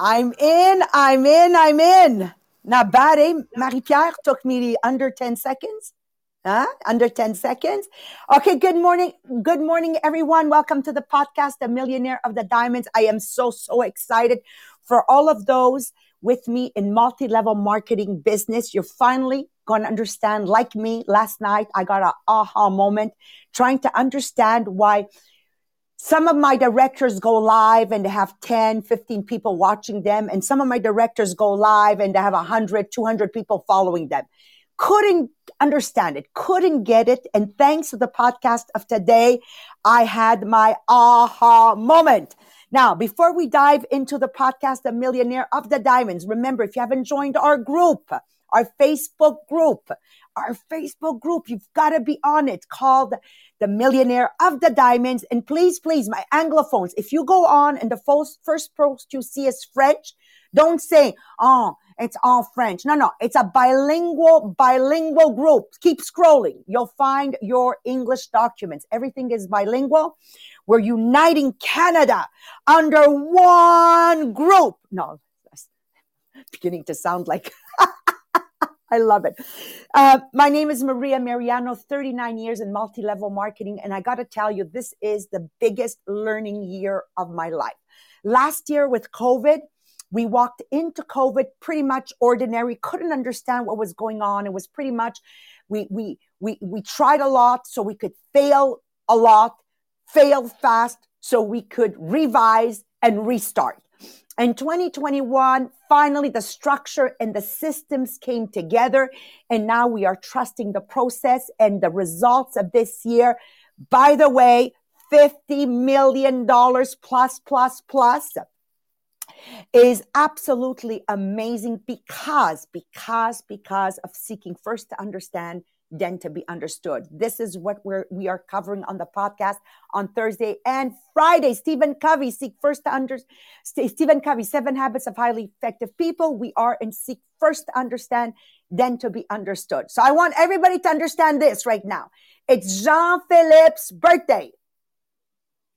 I'm in, I'm in, I'm in. Not bad, eh? Marie-Pierre took me under 10 seconds. Huh? Under 10 seconds. Okay, good morning. Good morning, everyone. Welcome to the podcast, The Millionaire of the Diamonds. I am so, so excited for all of those with me in multi-level marketing business. You're finally going to understand, like me last night, I got an aha moment trying to understand why some of my directors go live and have 10, 15 people watching them. And some of my directors go live and have 100, 200 people following them. Couldn't understand it, couldn't get it. And thanks to the podcast of today, I had my aha moment. Now, before we dive into the podcast, The Millionaire of the Diamonds, remember, if you haven't joined our group, our Facebook group, our Facebook group, you've got to be on it called the millionaire of the diamonds. And please, please, my Anglophones, if you go on and the first, first post you see is French, don't say, oh, it's all French. No, no, it's a bilingual, bilingual group. Keep scrolling. You'll find your English documents. Everything is bilingual. We're uniting Canada under one group. No, that's beginning to sound like I love it. Uh, my name is Maria Mariano, 39 years in multi level marketing. And I got to tell you, this is the biggest learning year of my life. Last year with COVID, we walked into COVID pretty much ordinary, couldn't understand what was going on. It was pretty much, we, we, we, we tried a lot so we could fail a lot, fail fast so we could revise and restart. In 2021, finally the structure and the systems came together. And now we are trusting the process and the results of this year. By the way, $50 million plus, plus, plus is absolutely amazing because, because, because of seeking first to understand than to be understood. This is what we're we are covering on the podcast on Thursday and Friday. Stephen Covey, seek first to understand. Stephen Covey, Seven Habits of Highly Effective People. We are in seek first to understand, then to be understood. So I want everybody to understand this right now. It's Jean Philippe's birthday.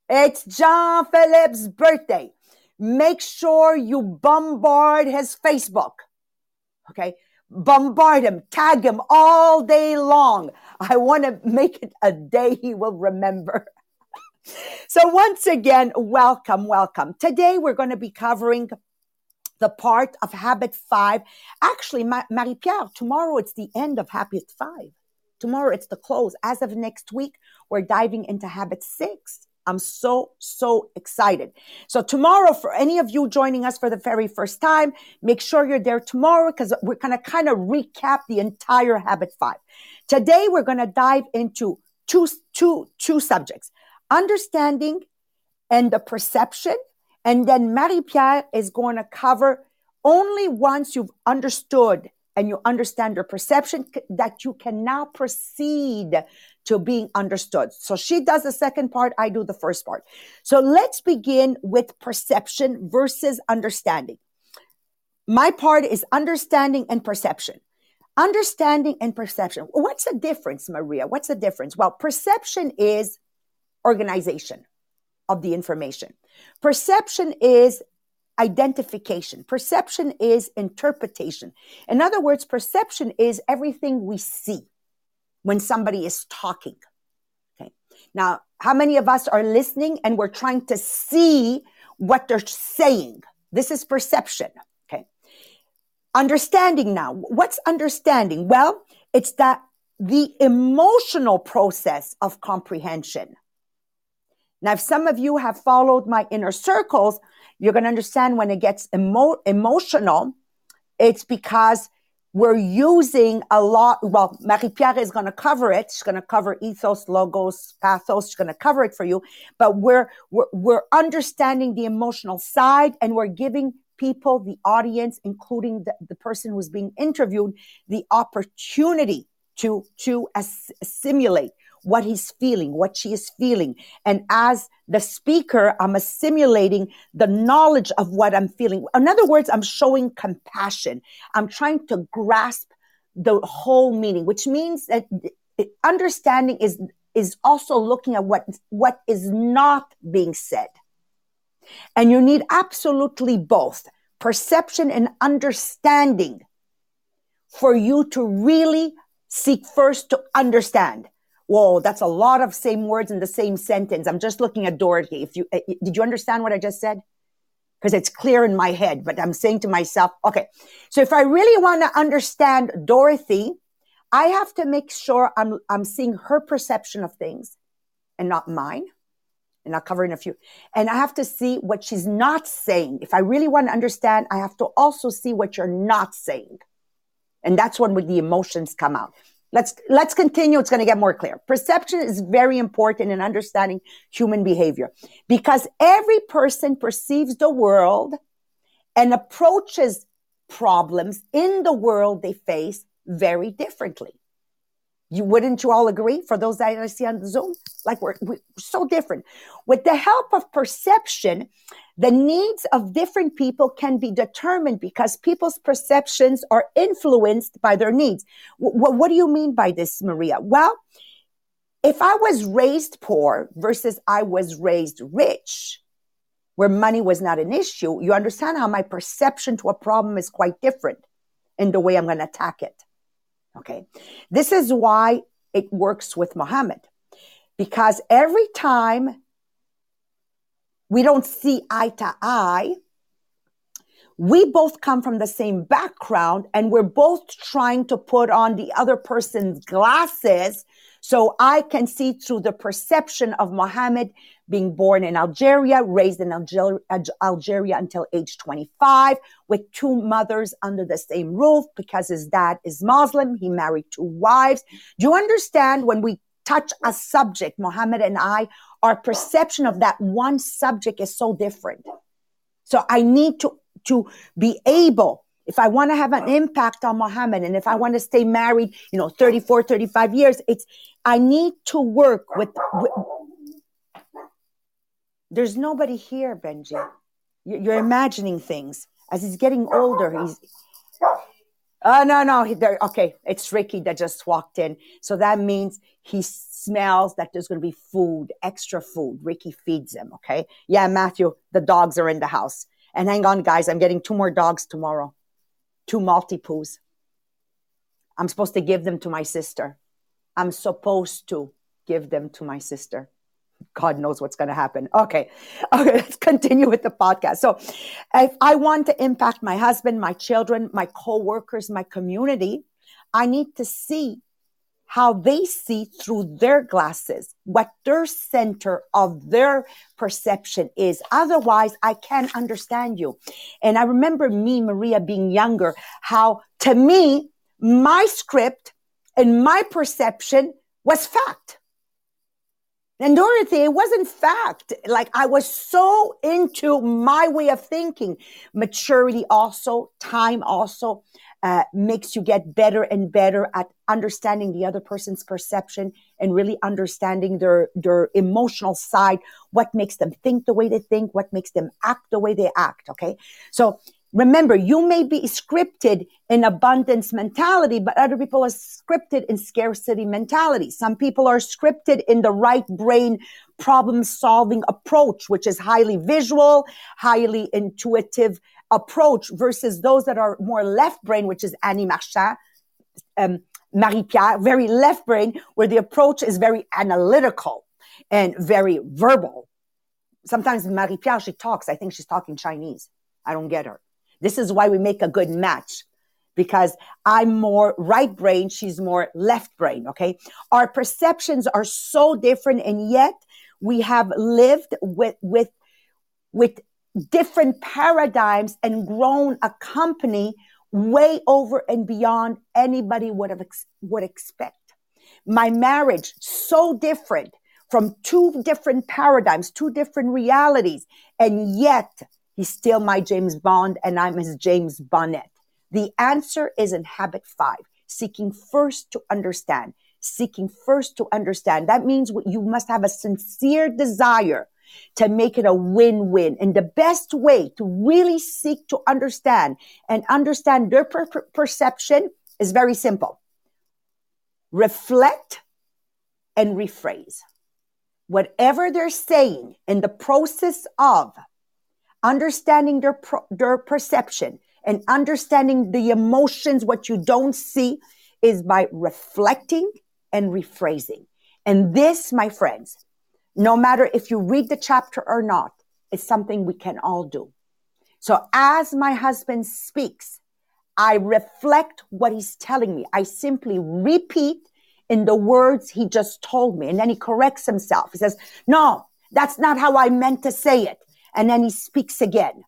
It's Jean Philippe's birthday. Make sure you bombard his Facebook. Okay bombard him, tag him all day long. I want to make it a day he will remember. so once again, welcome, welcome. Today we're going to be covering the part of habit five. Actually, Marie-Pierre, tomorrow it's the end of habit five. Tomorrow it's the close. As of next week, we're diving into habit six. I'm so, so excited. So tomorrow, for any of you joining us for the very first time, make sure you're there tomorrow because we're going to kind of recap the entire habit five. Today, we're going to dive into two, two, two subjects, understanding and the perception. And then Marie-Pierre is going to cover only once you've understood and you understand your perception that you can now proceed to being understood. So she does the second part, I do the first part. So let's begin with perception versus understanding. My part is understanding and perception. Understanding and perception. What's the difference, Maria? What's the difference? Well, perception is organization of the information. Perception is identification. Perception is interpretation. In other words, perception is everything we see when somebody is talking. Okay. Now, how many of us are listening and we're trying to see what they're saying? This is perception. Okay. Understanding now. What's understanding? Well, it's that the emotional process of comprehension. Now, if some of you have followed my inner circles, you're going to understand when it gets emo- emotional, it's because we're using a lot. Well, Marie-Pierre is going to cover it. She's going to cover ethos, logos, pathos. She's going to cover it for you. But we're, we're, we're understanding the emotional side and we're giving people, the audience, including the, the person who's being interviewed, the opportunity to, to assimilate what he's feeling, what she is feeling. And as the speaker, I'm assimilating the knowledge of what I'm feeling. In other words, I'm showing compassion. I'm trying to grasp the whole meaning, which means that understanding is, is also looking at what, what is not being said. And you need absolutely both perception and understanding for you to really seek first to understand. Whoa, that's a lot of same words in the same sentence. I'm just looking at Dorothy. If you uh, did you understand what I just said? Because it's clear in my head, but I'm saying to myself, okay. So if I really want to understand Dorothy, I have to make sure I'm I'm seeing her perception of things and not mine and I'll cover in a few. And I have to see what she's not saying. If I really want to understand, I have to also see what you're not saying. And that's when the emotions come out. Let's, let's continue. It's going to get more clear. Perception is very important in understanding human behavior because every person perceives the world and approaches problems in the world they face very differently. You wouldn't you all agree? For those that I see on Zoom, like we're, we're so different. With the help of perception, the needs of different people can be determined because people's perceptions are influenced by their needs. W- what do you mean by this, Maria? Well, if I was raised poor versus I was raised rich, where money was not an issue, you understand how my perception to a problem is quite different in the way I'm going to attack it. Okay. This is why it works with Muhammad. Because every time we don't see eye to eye, we both come from the same background and we're both trying to put on the other person's glasses so I can see through the perception of Mohammed being born in Algeria, raised in Alger- Algeria until age 25 with two mothers under the same roof because his dad is Muslim. He married two wives. Do you understand when we touch a subject, Mohammed and I, our perception of that one subject is so different. So I need to, to be able if I want to have an impact on Muhammad and if I want to stay married, you know, 34, 35 years, it's, I need to work with, with there's nobody here, Benji. You're imagining things. As he's getting older, he's. Oh, no, no. Okay. It's Ricky that just walked in. So that means he smells that there's going to be food, extra food. Ricky feeds him. Okay. Yeah, Matthew, the dogs are in the house. And hang on, guys. I'm getting two more dogs tomorrow. Two Maltipoos. I'm supposed to give them to my sister. I'm supposed to give them to my sister. God knows what's going to happen. Okay. Okay. Let's continue with the podcast. So if I want to impact my husband, my children, my co-workers, my community, I need to see how they see through their glasses, what their center of their perception is. Otherwise, I can't understand you. And I remember me, Maria, being younger, how to me, my script and my perception was fact. And Dorothy, it wasn't fact. Like I was so into my way of thinking. Maturity also, time also uh, makes you get better and better at understanding the other person's perception and really understanding their their emotional side. What makes them think the way they think? What makes them act the way they act? Okay, so Remember, you may be scripted in abundance mentality, but other people are scripted in scarcity mentality. Some people are scripted in the right brain problem solving approach, which is highly visual, highly intuitive approach versus those that are more left brain, which is Annie Marchand, um, Marie Pierre, very left brain, where the approach is very analytical and very verbal. Sometimes Marie Pierre, she talks. I think she's talking Chinese. I don't get her. This is why we make a good match because I'm more right brain, she's more left brain. Okay. Our perceptions are so different. And yet we have lived with, with, with different paradigms and grown a company way over and beyond anybody would have, ex- would expect. My marriage, so different from two different paradigms, two different realities. And yet he's still my James Bond and I'm his James Bonnet. The answer is in habit five, seeking first to understand, seeking first to understand. That means you must have a sincere desire to make it a win-win. And the best way to really seek to understand and understand their per- perception is very simple. Reflect and rephrase. Whatever they're saying in the process of understanding their, pro- their perception and understanding the emotions, what you don't see is by reflecting and rephrasing. And this, my friends, no matter if you read the chapter or not, is something we can all do. So as my husband speaks, I reflect what he's telling me. I simply repeat in the words he just told me. And then he corrects himself. He says, no, that's not how I meant to say it. And then he speaks again.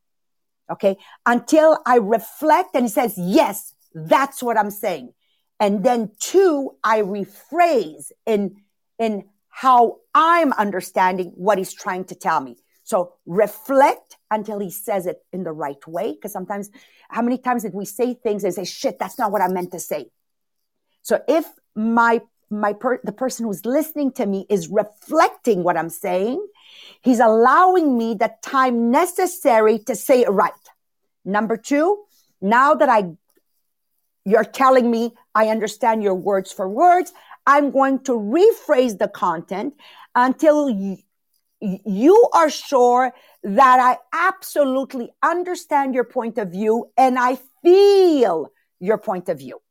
Okay. Until I reflect and he says, yes, that's what I'm saying. And then two, I rephrase in, in how I'm understanding what he's trying to tell me. So reflect until he says it in the right way. Because sometimes, how many times did we say things and say, shit, that's not what I meant to say. So if my, my, per, the person who's listening to me is reflecting what I'm saying, he's allowing me the time necessary to say it right. Number two, now that I, you're telling me I understand your words for words, I'm going to rephrase the content until you, you are sure that I absolutely understand your point of view and I feel your point of view.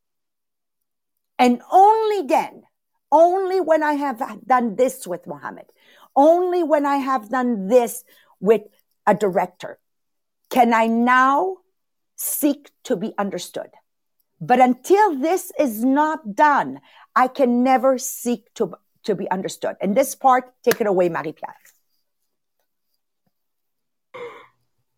And only then, only when I have done this with Mohammed, only when I have done this with a director, can I now seek to be understood. But until this is not done, I can never seek to, to be understood. And this part, take it away, Marie-Pierre.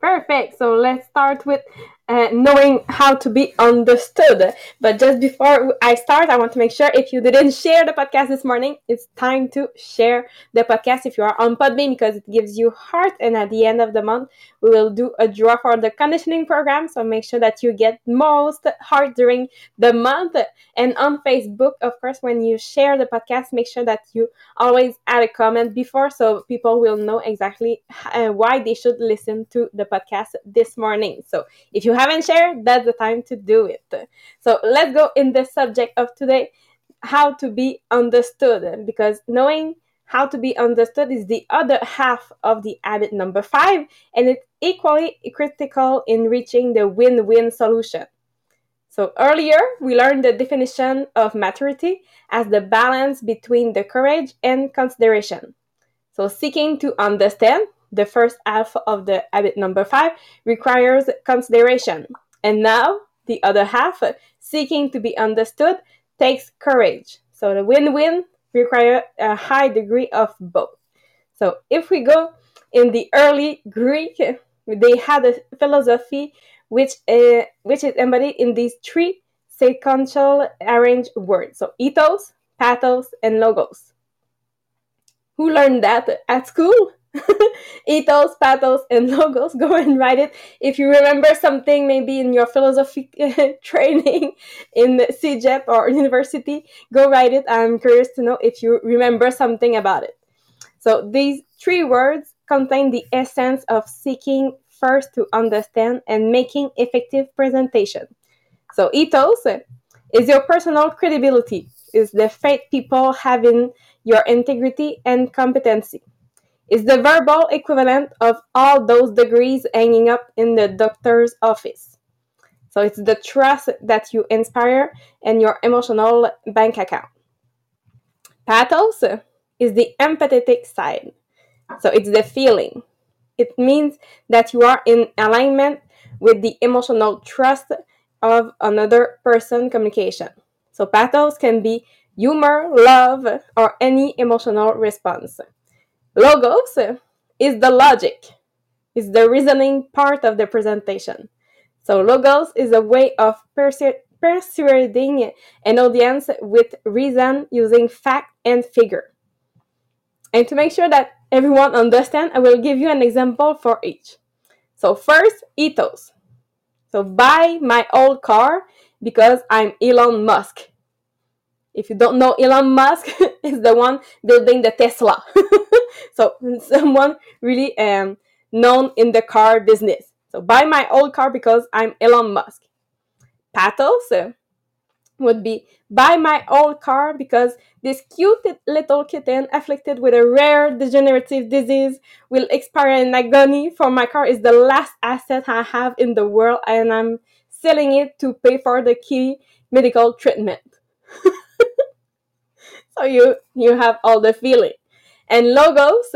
Perfect. So let's start with uh, knowing how to be understood. But just before I start, I want to make sure if you didn't share the podcast this morning, it's time to share the podcast if you are on Podbean because it gives you heart. And at the end of the month, we will do a draw for the conditioning program. So make sure that you get most heart during the month. And on Facebook, of course, when you share the podcast, make sure that you always add a comment before so people will know exactly uh, why they should listen to the podcast this morning. So if you haven't shared, that's the time to do it. So let's go in the subject of today how to be understood because knowing how to be understood is the other half of the habit number five, and it's equally critical in reaching the win win solution. So, earlier we learned the definition of maturity as the balance between the courage and consideration. So, seeking to understand the first half of the habit number five requires consideration. And now the other half, seeking to be understood, takes courage. So the win win require a high degree of both. So if we go in the early Greek, they had a philosophy which uh, which is embodied in these three sequential arranged words. So ethos, pathos, and logos. Who learned that at school? ethos, pathos, and logos. Go and write it. If you remember something, maybe in your philosophy training in CEGEP or university, go write it. I'm curious to know if you remember something about it. So these three words contain the essence of seeking first to understand and making effective presentation. So ethos is your personal credibility, is the faith people have in your integrity and competency is the verbal equivalent of all those degrees hanging up in the doctor's office. So it's the trust that you inspire in your emotional bank account. Pathos is the empathetic side. So it's the feeling. It means that you are in alignment with the emotional trust of another person communication. So pathos can be humor, love, or any emotional response. Logos is the logic, is the reasoning part of the presentation. So logos is a way of persu- persuading an audience with reason using fact and figure. And to make sure that everyone understands, I will give you an example for each. So first, ethos. So buy my old car because I'm Elon Musk. If you don't know Elon Musk, is the one building the Tesla. so someone really um, known in the car business. So buy my old car because I'm Elon Musk. Pathos uh, would be buy my old car because this cute little kitten afflicted with a rare degenerative disease will expire in agony for my car is the last asset I have in the world and I'm selling it to pay for the key medical treatment. so you you have all the feeling. And logos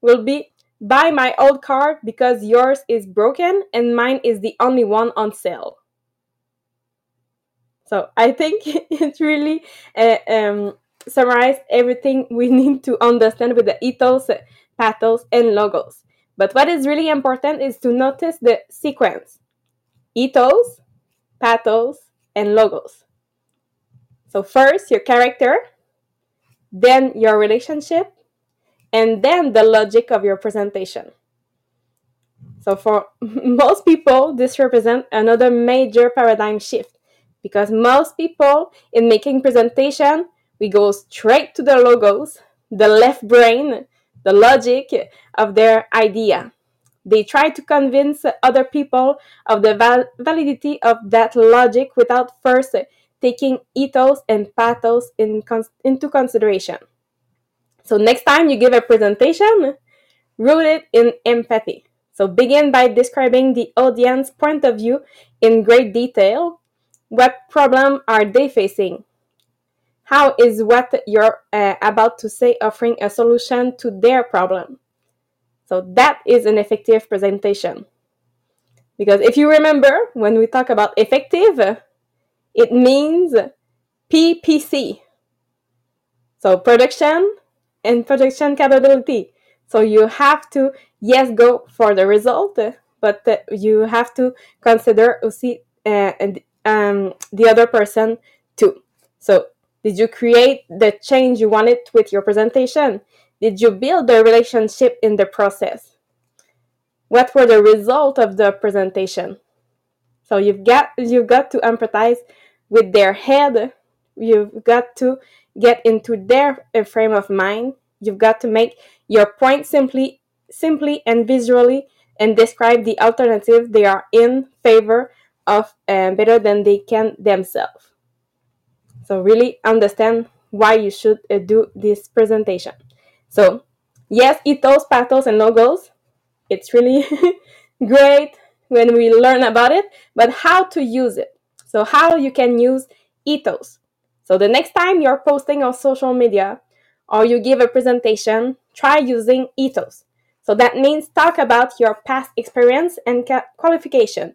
will be buy my old car because yours is broken and mine is the only one on sale. So I think it really uh, um, summarized everything we need to understand with the ethos, pathos, and logos. But what is really important is to notice the sequence ethos, pathos, and logos. So, first your character, then your relationship, and then the logic of your presentation. So, for most people, this represents another major paradigm shift because most people, in making presentation, we go straight to the logos, the left brain, the logic of their idea. They try to convince other people of the val- validity of that logic without first taking ethos and pathos in con- into consideration. So, next time you give a presentation, root it in empathy. So, begin by describing the audience point of view in great detail. What problem are they facing? How is what you're uh, about to say offering a solution to their problem? So that is an effective presentation. Because if you remember, when we talk about effective, it means PPC. So production and production capability. So you have to, yes, go for the result, but uh, you have to consider aussi, uh, um, the other person too. So did you create the change you wanted with your presentation? Did you build the relationship in the process? What were the result of the presentation? So you've got you've got to empathize with their head. You've got to get into their uh, frame of mind. You've got to make your point simply simply and visually and describe the alternative they are in favor of uh, better than they can themselves. So really understand why you should uh, do this presentation. So yes, ethos, pathos, and logos. It's really great when we learn about it, but how to use it. So how you can use ethos. So the next time you're posting on social media or you give a presentation, try using ethos. So that means talk about your past experience and qualification.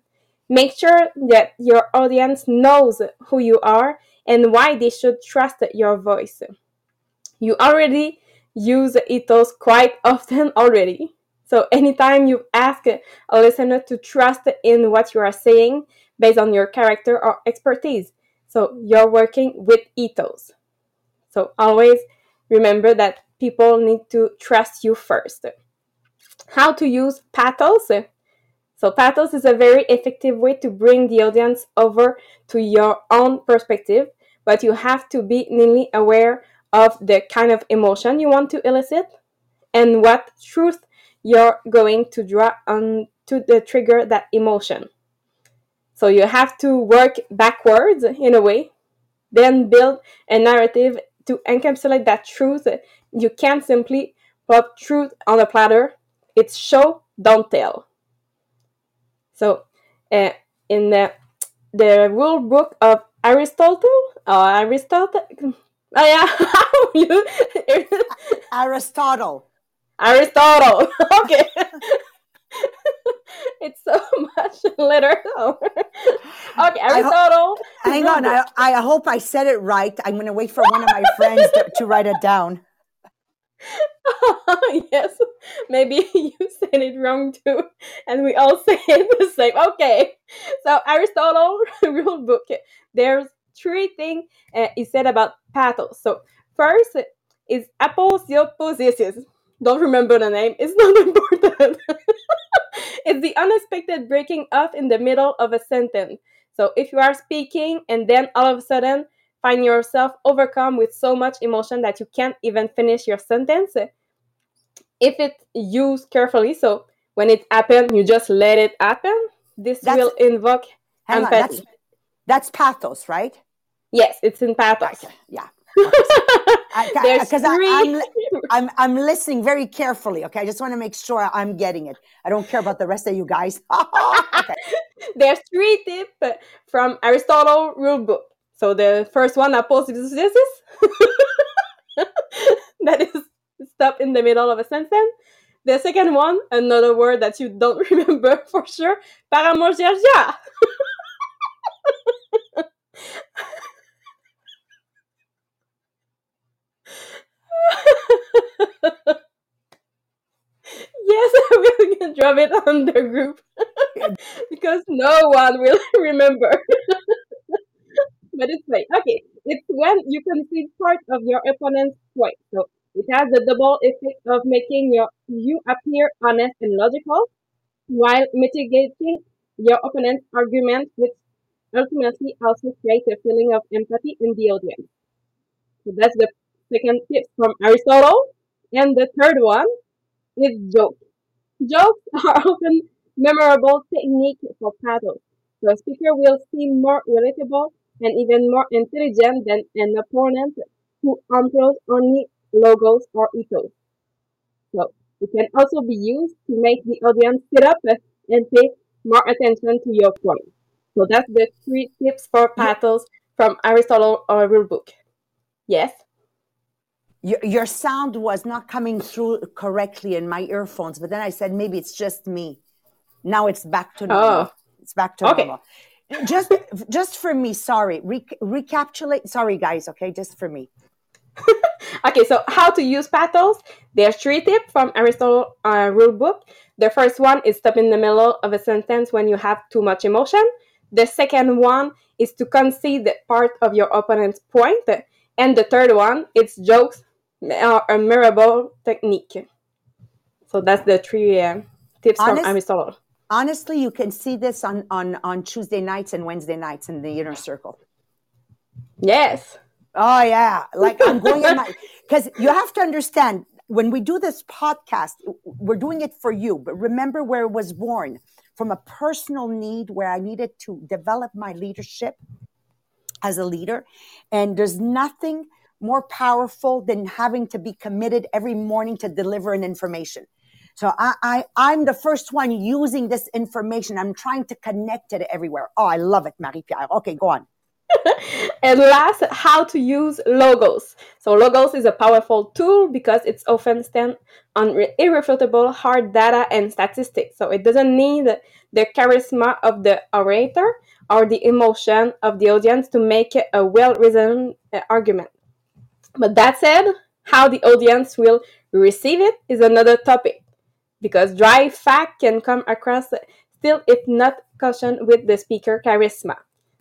Make sure that your audience knows who you are and why they should trust your voice. You already use ethos quite often already. So anytime you ask a listener to trust in what you are saying based on your character or expertise, so you're working with ethos. So always remember that people need to trust you first. How to use pathos? So pathos is a very effective way to bring the audience over to your own perspective but you have to be mainly aware of the kind of emotion you want to elicit and what truth you're going to draw on to the trigger that emotion. So you have to work backwards in a way, then build a narrative to encapsulate that truth. You can't simply put truth on a platter. It's show, don't tell. So, uh, in the, the rule book of Aristotle, Aristotle. Oh yeah, Aristotle. Aristotle. okay. It's so much letter. okay, Aristotle. hang on, I, I hope I said it right. I'm going to wait for one of my friends to, to write it down. yes, maybe you said it wrong too, and we all say it the same. Okay, so Aristotle rule book. There's three things uh, he said about pathos. So first is aposiopesis. Don't remember the name. It's not important. it's the unexpected breaking off in the middle of a sentence. So if you are speaking and then all of a sudden find yourself overcome with so much emotion that you can't even finish your sentence, if it's used carefully, so when it happens, you just let it happen, this that's, will invoke empathy. On, that's, that's, pathos, right? Yes, it's in pathos. Yeah. Because I'm, I'm, I'm listening very carefully. Okay, I just want to make sure I'm getting it. I don't care about the rest of you guys. okay. There's three tips from Aristotle rule book. So the first one I posted is this that is stop in the middle of a sentence. The second one, another word that you don't remember for sure, paromologia. yes, we will drop it on the group because no one will remember. but it's like okay, it's when you concede part of your opponent's point. So it has the double effect of making your you appear honest and logical, while mitigating your opponent's argument, which ultimately also creates a feeling of empathy in the audience. So that's the second tip from Aristotle. And the third one is jokes. Jokes are often memorable technique for pathos. The speaker will seem more relatable and even more intelligent than an opponent who employs only logos, or ethos. So it can also be used to make the audience sit up and pay more attention to your point. So that's the three tips for pathos from Aristotle or Rule Book. Yes. Your, your sound was not coming through correctly in my earphones, but then I said maybe it's just me. Now it's back to normal. Oh. It's back to okay. normal. Just, just for me. Sorry. Re- recapitulate. Sorry, guys. Okay, just for me. okay, so how to use pathos? There's three tips from Aristotle uh, rule book. The first one is stop in the middle of a sentence when you have too much emotion. The second one is to concede the part of your opponent's point. And the third one, it's jokes are a memorable technique. So that's the three uh, tips Honest, from Aristotle. Honestly, you can see this on, on, on Tuesday nights and Wednesday nights in the inner circle. Yes. Oh yeah, like I'm going in my because you have to understand when we do this podcast, we're doing it for you. But remember where it was born from a personal need where I needed to develop my leadership as a leader, and there's nothing more powerful than having to be committed every morning to deliver an information. So I, I I'm the first one using this information. I'm trying to connect it everywhere. Oh, I love it, Marie Pierre. Okay, go on. and last, how to use logos. So logos is a powerful tool because it's often stand on irrefutable hard data and statistics. So it doesn't need the charisma of the orator or the emotion of the audience to make a well-reasoned uh, argument. But that said, how the audience will receive it is another topic because dry fact can come across still if not cautioned with the speaker charisma.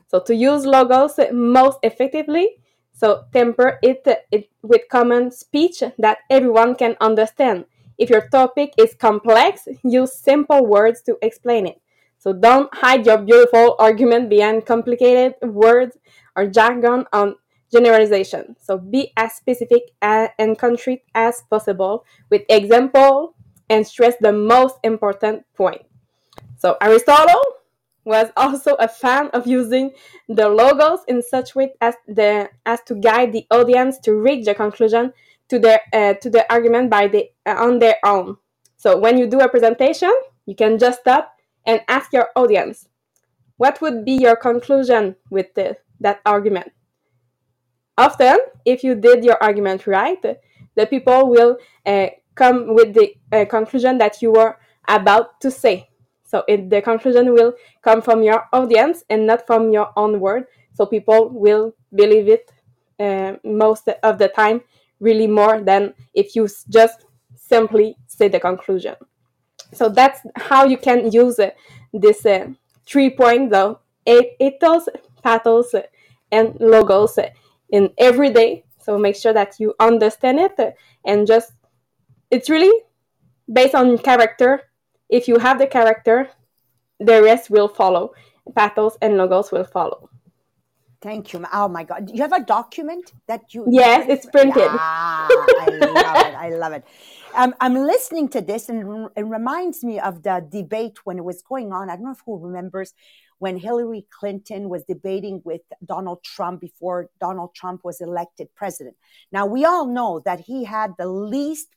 So to use logos most effectively, so temper it, it with common speech that everyone can understand. If your topic is complex, use simple words to explain it. So don't hide your beautiful argument behind complicated words or jargon on generalization. So be as specific and concrete as possible with example and stress the most important point. So Aristotle was also a fan of using the logos in such way as the as to guide the audience to reach the conclusion to their uh, to the argument by the uh, on their own. So when you do a presentation, you can just stop and ask your audience, what would be your conclusion with the, that argument? Often, if you did your argument right, the people will uh, come with the uh, conclusion that you were about to say. So it, the conclusion will come from your audience and not from your own word. So people will believe it uh, most of the time, really more than if you just simply say the conclusion. So that's how you can use uh, this uh, three point though ethos, pathos, and logos in every day. So make sure that you understand it and just it's really based on character if you have the character, the rest will follow. Pathos and logos will follow. Thank you. Oh my God. Do you have a document that you? Yes, it's printed. Ah, I love it. I love it. Um, I'm listening to this and it reminds me of the debate when it was going on. I don't know if who remembers when Hillary Clinton was debating with Donald Trump before Donald Trump was elected president. Now, we all know that he had the least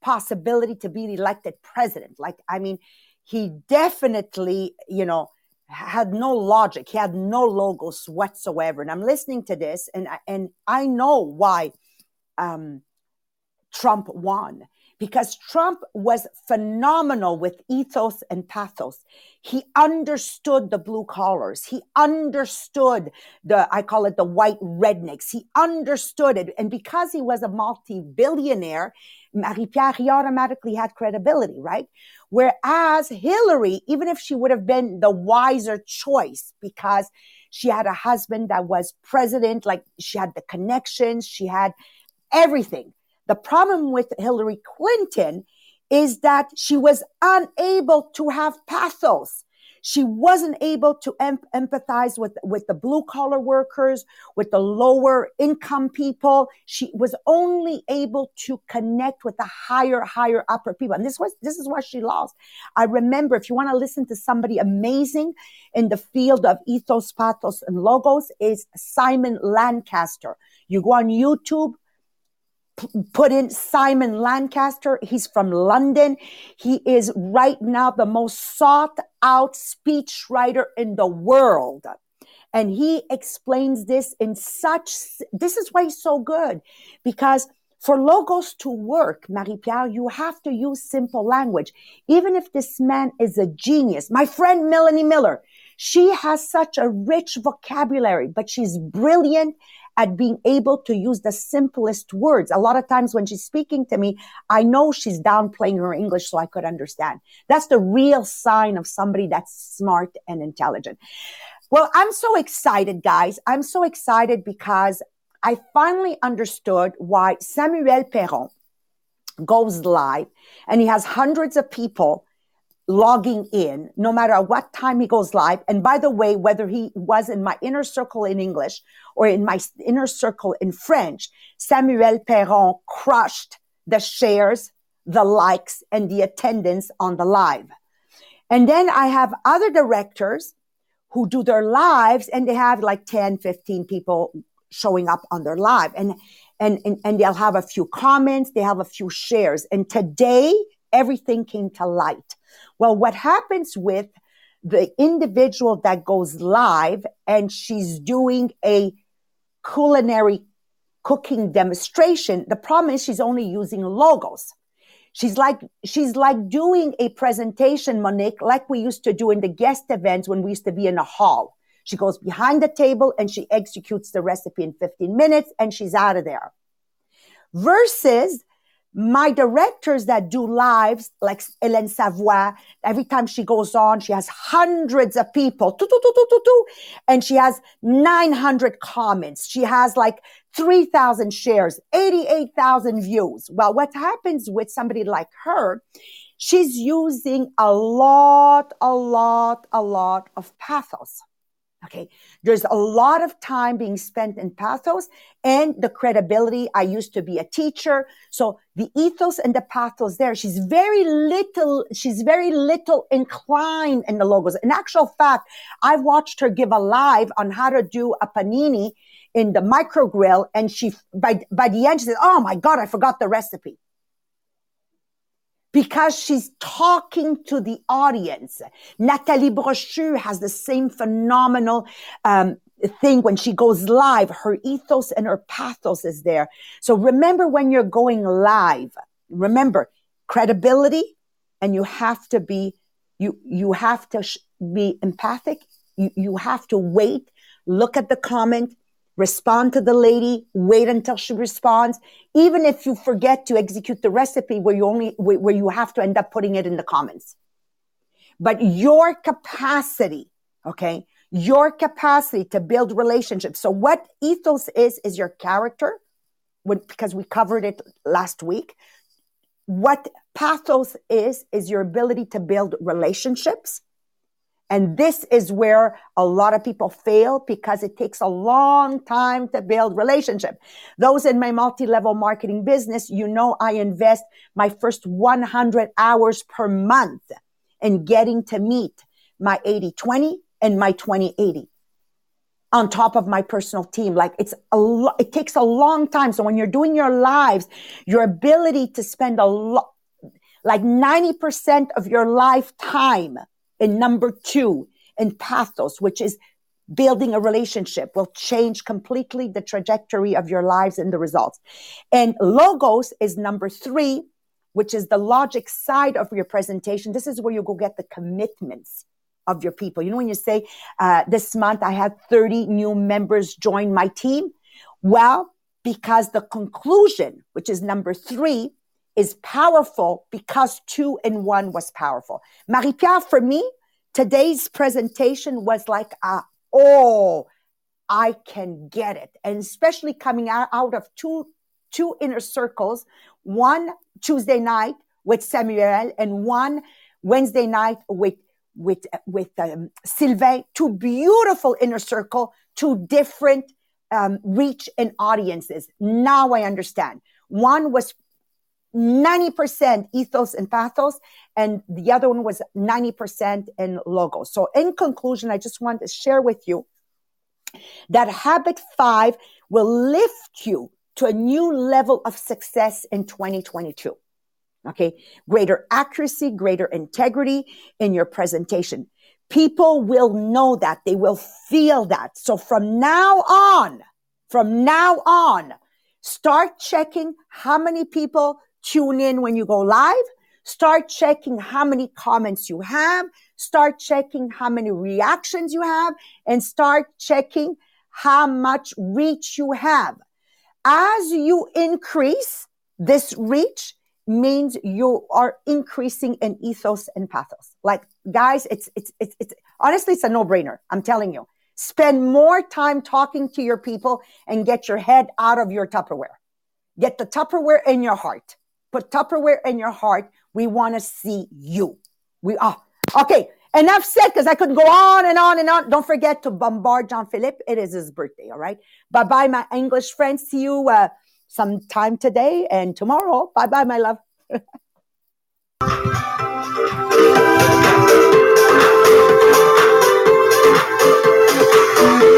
possibility to be elected president. Like, I mean, he definitely, you know, had no logic. He had no logos whatsoever. And I'm listening to this, and and I know why um, Trump won because Trump was phenomenal with ethos and pathos. He understood the blue collars. He understood the, I call it the white rednecks. He understood it. And because he was a multi billionaire, Marie Pierre, he automatically had credibility, right? Whereas Hillary, even if she would have been the wiser choice because she had a husband that was president, like she had the connections, she had everything. The problem with Hillary Clinton is that she was unable to have pathos. She wasn't able to em- empathize with, with the blue collar workers, with the lower income people. She was only able to connect with the higher, higher upper people. And this was, this is why she lost. I remember if you want to listen to somebody amazing in the field of ethos, pathos, and logos is Simon Lancaster. You go on YouTube, put in Simon Lancaster. He's from London. He is right now the most sought out speech writer in the world. And he explains this in such, this is why he's so good because for logos to work, Marie-Pierre, you have to use simple language. Even if this man is a genius, my friend Melanie Miller, she has such a rich vocabulary, but she's brilliant at being able to use the simplest words. A lot of times when she's speaking to me, I know she's downplaying her English so I could understand. That's the real sign of somebody that's smart and intelligent. Well, I'm so excited, guys. I'm so excited because I finally understood why Samuel Perron goes live and he has hundreds of people logging in no matter what time he goes live. And by the way, whether he was in my inner circle in English or in my inner circle in French, Samuel Perron crushed the shares, the likes, and the attendance on the live. And then I have other directors who do their lives and they have like 10, 15 people showing up on their live and, and, and, and they'll have a few comments. They have a few shares. And today everything came to light. Well, what happens with the individual that goes live and she's doing a culinary cooking demonstration, the problem is she's only using logos. She's like, she's like doing a presentation, Monique, like we used to do in the guest events when we used to be in a hall. She goes behind the table and she executes the recipe in 15 minutes and she's out of there. Versus my directors that do lives, like Hélène Savoie, every time she goes on, she has hundreds of people, and she has 900 comments. She has like 3,000 shares, 88,000 views. Well, what happens with somebody like her, she's using a lot, a lot, a lot of pathos. Okay. There's a lot of time being spent in pathos and the credibility. I used to be a teacher. So the ethos and the pathos there, she's very little, she's very little inclined in the logos. In actual fact, I've watched her give a live on how to do a panini in the micro grill. And she, by, by the end, she said, Oh my God, I forgot the recipe because she's talking to the audience. Natalie Brochu has the same phenomenal um, thing when she goes live. Her ethos and her pathos is there. So remember when you're going live, remember credibility, and you have to be you you have to sh- be empathic. You you have to wait, look at the comment, respond to the lady, wait until she responds, even if you forget to execute the recipe where you only, where you have to end up putting it in the comments. But your capacity, okay, your capacity to build relationships. So what ethos is, is your character, when, because we covered it last week. what pathos is, is your ability to build relationships. And this is where a lot of people fail because it takes a long time to build relationship. Those in my multi-level marketing business, you know, I invest my first 100 hours per month in getting to meet my 80-20 and my 20-80 on top of my personal team. Like it's a lot, it takes a long time. So when you're doing your lives, your ability to spend a lot, like 90% of your lifetime in number two in pathos, which is building a relationship will change completely the trajectory of your lives and the results. And logos is number three, which is the logic side of your presentation. This is where you go get the commitments of your people. You know, when you say, uh, this month I had 30 new members join my team. Well, because the conclusion, which is number three, is powerful because two and one was powerful. Marie-Pierre, for me, today's presentation was like, a, oh, I can get it. And especially coming out, out of two, two inner circles, one Tuesday night with Samuel and one Wednesday night with with with um, Sylvain, two beautiful inner circle, two different um, reach and audiences. Now I understand. One was 90% ethos and pathos, and the other one was 90% in logos. So, in conclusion, I just want to share with you that habit five will lift you to a new level of success in 2022. Okay. Greater accuracy, greater integrity in your presentation. People will know that. They will feel that. So from now on, from now on, start checking how many people tune in when you go live. Start checking how many comments you have. Start checking how many reactions you have and start checking how much reach you have. As you increase this reach, means you are increasing in ethos and pathos. Like guys, it's, it's, it's, it's honestly, it's a no brainer. I'm telling you, spend more time talking to your people and get your head out of your Tupperware. Get the Tupperware in your heart. Put Tupperware in your heart. We want to see you. We are. Okay. Enough said because I could go on and on and on. Don't forget to bombard John Philippe. It is his birthday. All right. Bye bye, my English friends. See you. Uh, sometime today and tomorrow. Bye bye, my love.